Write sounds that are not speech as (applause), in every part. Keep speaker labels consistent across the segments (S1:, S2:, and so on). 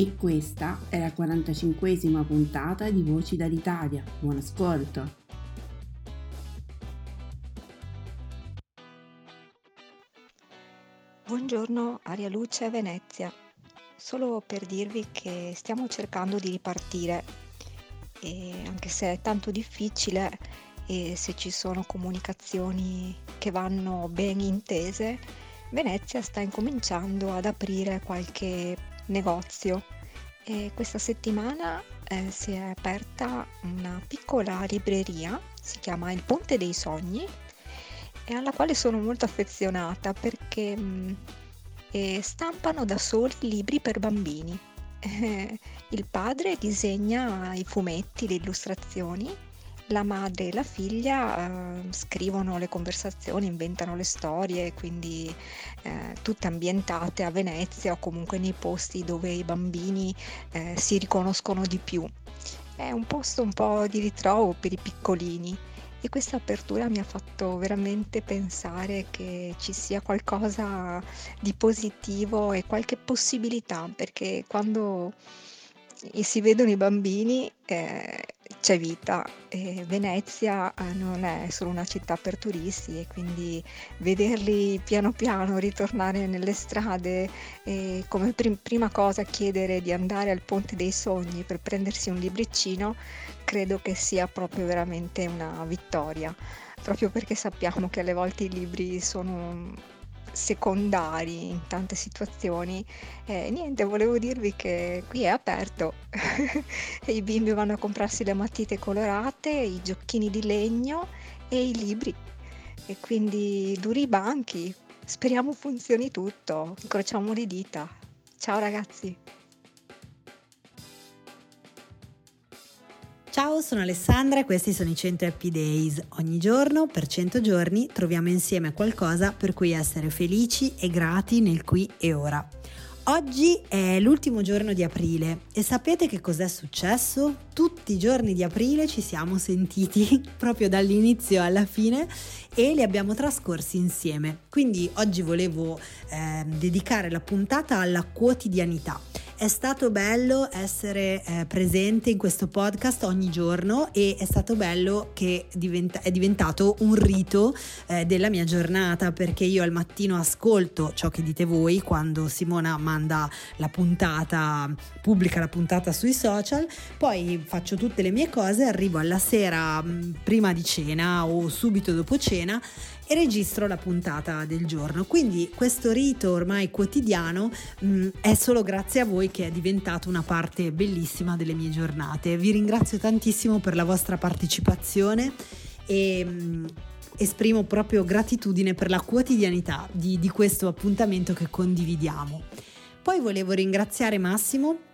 S1: E questa è la 45esima puntata di Voci dall'Italia. Buon ascolto!
S2: Buongiorno Aria Luce Venezia. Solo per dirvi che stiamo cercando di ripartire e anche se è tanto difficile e se ci sono comunicazioni che vanno ben intese, Venezia sta incominciando ad aprire qualche negozio e questa settimana eh, si è aperta una piccola libreria, si chiama Il Ponte dei Sogni e alla quale sono molto affezionata perché mh, mm, eh, stampano da soli libri per bambini. (laughs) Il padre disegna i fumetti, le illustrazioni la madre e la figlia eh, scrivono le conversazioni, inventano le storie, quindi eh, tutte ambientate a Venezia o comunque nei posti dove i bambini eh, si riconoscono di più. È un posto un po' di ritrovo per i piccolini e questa apertura mi ha fatto veramente pensare che ci sia qualcosa di positivo e qualche possibilità, perché quando si vedono i bambini eh, c'è vita. E Venezia eh, non è solo una città per turisti e quindi vederli piano piano ritornare nelle strade e come prim- prima cosa chiedere di andare al Ponte dei Sogni per prendersi un libriccino, credo che sia proprio veramente una vittoria, proprio perché sappiamo che alle volte i libri sono secondari in tante situazioni. Eh, niente, volevo dirvi che qui è aperto (laughs) i bimbi vanno a comprarsi le matite colorate, i giochini di legno e i libri. E quindi duri i banchi. Speriamo funzioni tutto. Incrociamo le dita. Ciao ragazzi.
S3: Ciao, sono Alessandra e questi sono i 100 Happy Days. Ogni giorno, per 100 giorni, troviamo insieme qualcosa per cui essere felici e grati nel qui e ora. Oggi è l'ultimo giorno di aprile e sapete che cos'è successo? Tutti i giorni di aprile ci siamo sentiti (laughs) proprio dall'inizio alla fine e li abbiamo trascorsi insieme. Quindi oggi volevo eh, dedicare la puntata alla quotidianità è stato bello essere eh, presente in questo podcast ogni giorno e è stato bello che diventa, è diventato un rito eh, della mia giornata perché io al mattino ascolto ciò che dite voi quando Simona manda la puntata, pubblica la puntata sui social, poi faccio tutte le mie cose, arrivo alla sera mm, prima di cena o subito dopo cena e registro la puntata del giorno. Quindi questo rito ormai quotidiano mh, mm, è solo grazie a voi che è diventato una parte bellissima delle mie giornate. Vi ringrazio tantissimo per la vostra partecipazione e mh, mm, esprimo proprio gratitudine per la quotidianità di, di questo appuntamento che condividiamo. Poi volevo ringraziare Massimo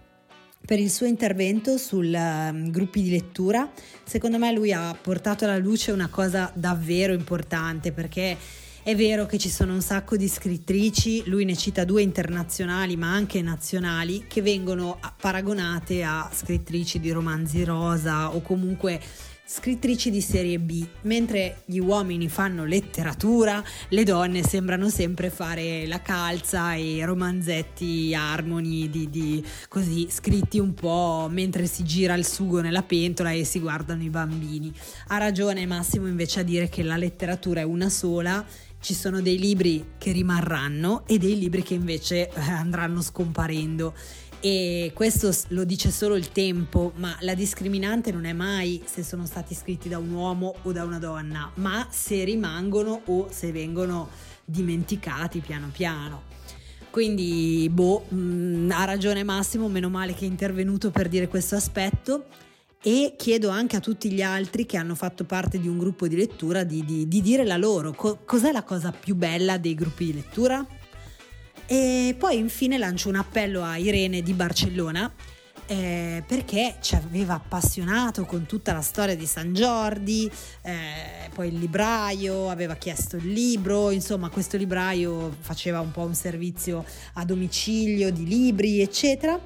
S3: per il suo intervento sul um, gruppi di lettura. Secondo me lui ha portato alla luce una cosa davvero importante perché è vero che ci sono un sacco di scrittrici, lui ne cita due internazionali ma anche nazionali, che vengono paragonate a scrittrici di romanzi rosa o comunque scrittrici di serie B, mentre gli uomini fanno letteratura, le donne sembrano sempre fare la calza e romanzetti armoni di, di, così scritti un po' mentre si gira il sugo nella pentola e si guardano i bambini. Ha ragione Massimo invece a dire che la letteratura è una sola ci sono dei libri che rimarranno e dei libri che invece eh, andranno scomparendo e questo lo dice solo il tempo, ma la discriminante non è mai se sono stati scritti da un uomo o da una donna, ma se rimangono o se vengono dimenticati piano piano. Quindi, boh, mh, mm, ha ragione Massimo, meno male che è intervenuto per dire questo aspetto e chiedo anche a tutti gli altri che hanno fatto parte di un gruppo di lettura di, di, di dire la loro. Co- cos'è la cosa più bella dei gruppi di lettura? E poi infine lancio un appello a Irene di Barcellona eh, perché ci aveva appassionato con tutta la storia di San Giordi, eh, poi il libraio aveva chiesto il libro, insomma questo libraio faceva un po' un servizio a domicilio di libri, eccetera.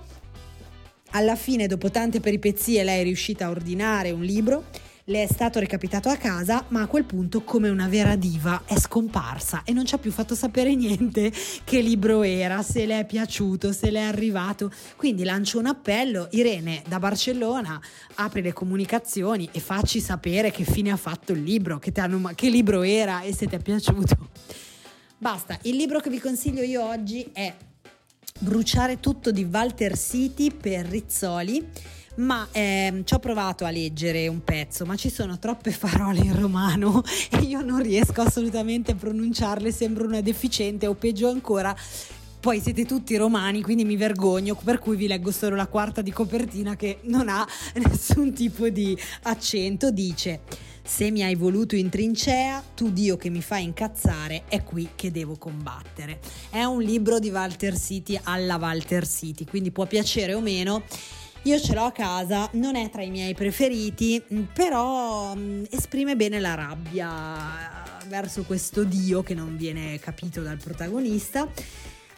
S3: Alla fine, dopo tante peripezie, lei è riuscita a ordinare un libro le è stato recapitato a casa, ma a quel punto, come una vera diva, è scomparsa e non ci ha più fatto sapere niente che libro era, se le è piaciuto, se le è arrivato. Quindi lancio un appello, Irene da Barcellona, apri le comunicazioni e facci sapere che fine ha fatto il libro, che, hanno, che libro era e se ti è piaciuto. Basta, il libro che vi consiglio io oggi è Bruciare tutto di Walter City per Rizzoli ma ehm, ci ho provato a leggere un pezzo, ma ci sono troppe (laughs) parole in romano e io non riesco assolutamente a pronunciarle, sembro una deficiente o peggio ancora. Poi siete tutti romani, quindi mi vergogno, per cui vi leggo solo la quarta di copertina che non ha (laughs) nessun tipo di accento. Dice: Se mi hai voluto in trincea, tu Dio che mi fai incazzare, è qui che devo combattere. È un libro di Walter City alla Walter City, quindi può piacere o meno io ce l'ho a casa, non è tra i miei preferiti, mm, però mm, esprime bene la rabbia verso questo dio che non viene capito dal protagonista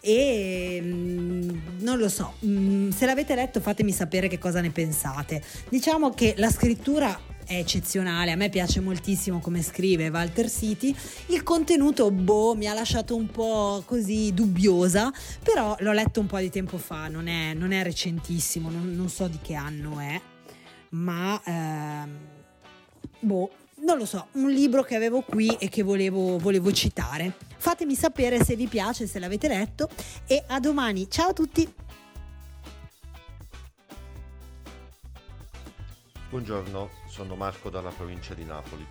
S3: e mm, non lo so, se l'avete letto fatemi sapere che cosa ne pensate. Diciamo che la scrittura è eccezionale, a me piace moltissimo come scrive Walter City, il contenuto boh mi ha lasciato un po' così dubbiosa, però l'ho letto un po' di tempo fa, non è, non è recentissimo, non, non, so di che anno è, ma ehm, boh, non lo so, un libro che avevo qui e che volevo, volevo citare. Fatemi sapere se vi piace, se l'avete letto e a domani, ciao a tutti!
S4: Buongiorno, sono Marco dalla provincia di Napoli.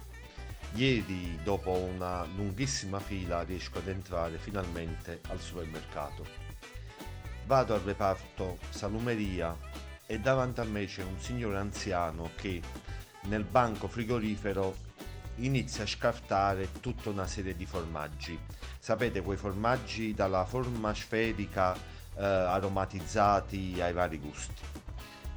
S4: Ieri, dopo una lunghissima fila, riesco ad entrare finalmente al supermercato. Vado al reparto salumeria e davanti a me c'è un signore anziano che nel banco frigorifero inizia a scartare tutta una serie di formaggi. Sapete, quei formaggi dalla forma sferica eh, aromatizzati ai vari gusti.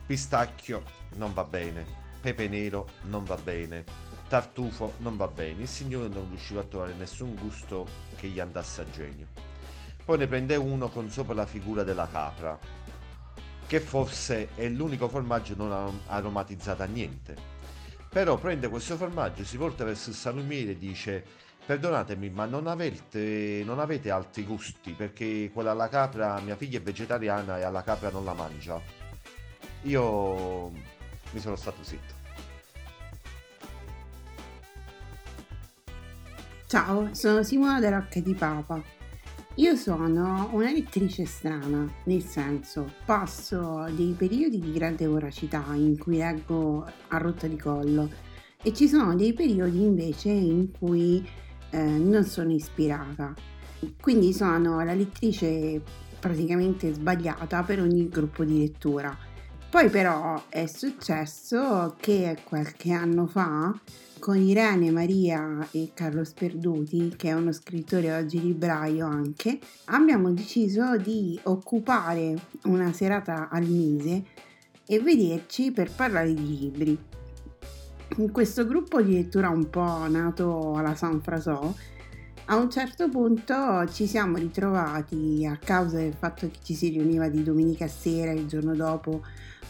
S4: Pistacchio non va bene, pepe nero non va bene, tartufo non va bene. Il signore non riusciva a trovare nessun gusto che gli andasse a genio. Poi ne prende uno con sopra la figura della capra, che forse è l'unico formaggio non aromatizzato a niente. Però prende questo formaggio, si volta verso il salumiere e dice perdonatemi ma non avete, non avete altri gusti perché quella alla capra, mia figlia è vegetariana e alla capra non la mangia. Io mi sono stato zitto.
S1: Ciao, sono Simona De Rocca di Papa. Io sono una lettrice strana, nel senso passo dei periodi di grande voracità in cui leggo a rotta di collo e ci sono dei periodi invece in cui eh, non sono ispirata. Quindi sono la lettrice praticamente sbagliata per ogni gruppo di lettura poi però è successo che qualche anno fa con Irene Maria e Carlo Sperduti, che è uno scrittore oggi libraio anche, abbiamo deciso di occupare una serata al mese e vederci per parlare di libri. In questo gruppo di lettura un po' nato alla San Frasò, a un certo punto ci siamo ritrovati a causa del fatto che ci si riuniva di domenica sera il giorno dopo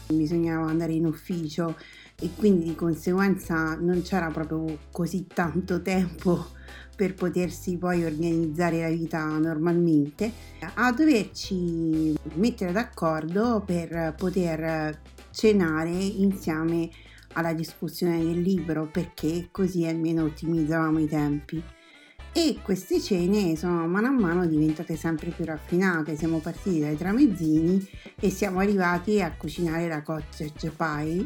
S1: bisognava andare in ufficio e quindi di conseguenza non c'era proprio così tanto tempo per potersi poi organizzare la vita normalmente, a doverci mettere d'accordo per poter cenare insieme alla discussione del libro perché così almeno ottimizzavamo i tempi e queste cene sono mano a mano diventate sempre più raffinate. Siamo partiti dai tramezzini e siamo arrivati a cucinare la cottage pie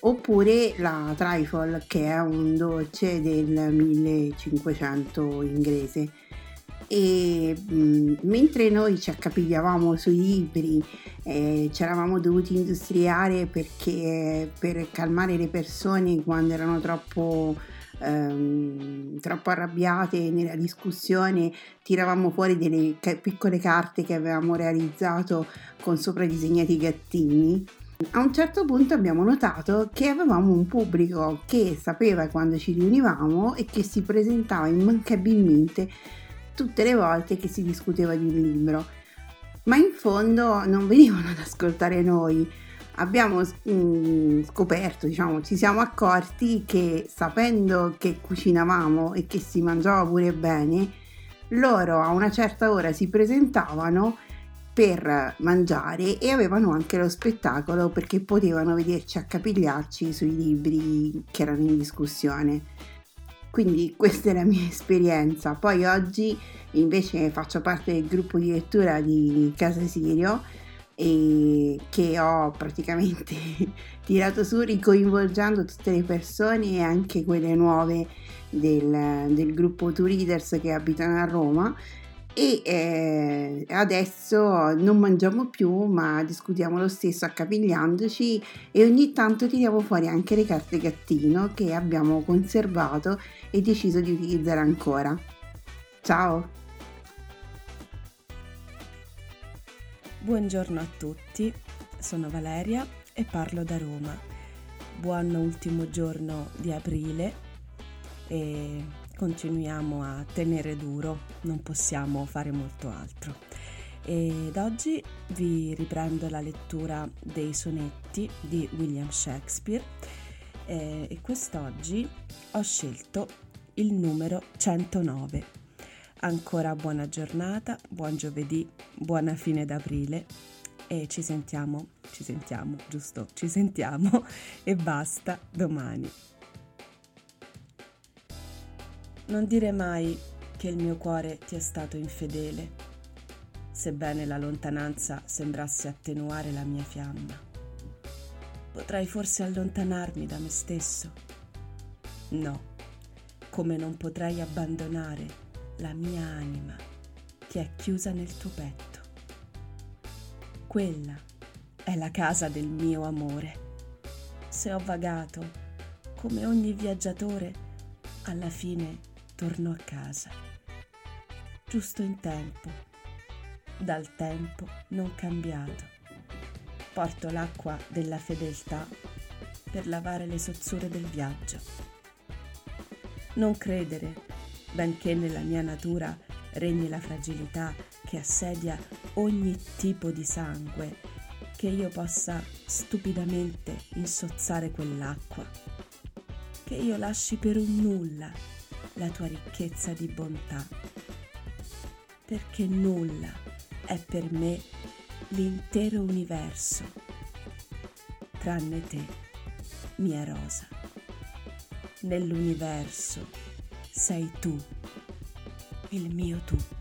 S1: oppure la trifle che è un dolce del 1500 inglese. E mh, mentre noi ci accapigliavamo sui libri, eh, ci eravamo dovuti industriare perché per calmare le persone quando erano troppo ehm, troppo arrabbiate nella discussione tiravamo fuori delle ca- piccole carte che avevamo realizzato con sopra disegnati gattini. A un certo punto abbiamo notato che avevamo un pubblico che sapeva quando ci riunivamo e che si presentava immancabilmente tutte le volte che si discuteva di un libro, ma in fondo non venivano ad ascoltare noi, abbiamo mm, scoperto, diciamo, ci siamo accorti che sapendo che cucinavamo e che si mangiava pure bene, loro a una certa ora si presentavano per mangiare e avevano anche lo spettacolo perché potevano vederci accapigliarci sui libri che erano in discussione. Quindi questa è la mia esperienza. Poi oggi invece faccio parte del gruppo di lettura di Casa Sirio e che ho praticamente (laughs) tirato su ricoinvolgendo tutte le persone e anche quelle nuove del, del gruppo Two Readers che abitano a Roma e eh, adesso non mangiamo più ma discutiamo lo stesso accapigliandoci e ogni tanto tiriamo fuori anche le carte gattino che abbiamo conservato e deciso di utilizzare ancora. Ciao!
S5: Buongiorno a tutti, sono Valeria e parlo da Roma. Buon ultimo giorno di aprile e continuiamo a tenere duro, non possiamo fare molto altro. Ed oggi vi riprendo la lettura dei sonetti di William Shakespeare e quest'oggi ho scelto il numero 109 Ancora buona giornata, buon giovedì, buona fine d'aprile e ci sentiamo, ci sentiamo, giusto? Ci sentiamo (laughs) e basta domani. Non dire mai che il mio cuore ti è stato infedele, sebbene la lontananza sembrasse attenuare la mia fiamma. Potrai forse allontanarmi da me stesso? No, come non potrei abbandonare la mia anima che è chiusa nel tuo petto. Quella è la casa del mio amore. Se ho vagato, come ogni viaggiatore, alla fine torno a casa. Giusto in tempo, dal tempo non cambiato. Porto l'acqua della fedeltà per lavare le sozzure del viaggio. Non credere benché nella mia natura regni la fragilità che assedia ogni tipo di sangue, che io possa stupidamente insozzare quell'acqua, che io lasci per un nulla la tua ricchezza di bontà, perché nulla è per me l'intero universo, tranne te, mia rosa. Nell'universo sei tu, il mio tutto.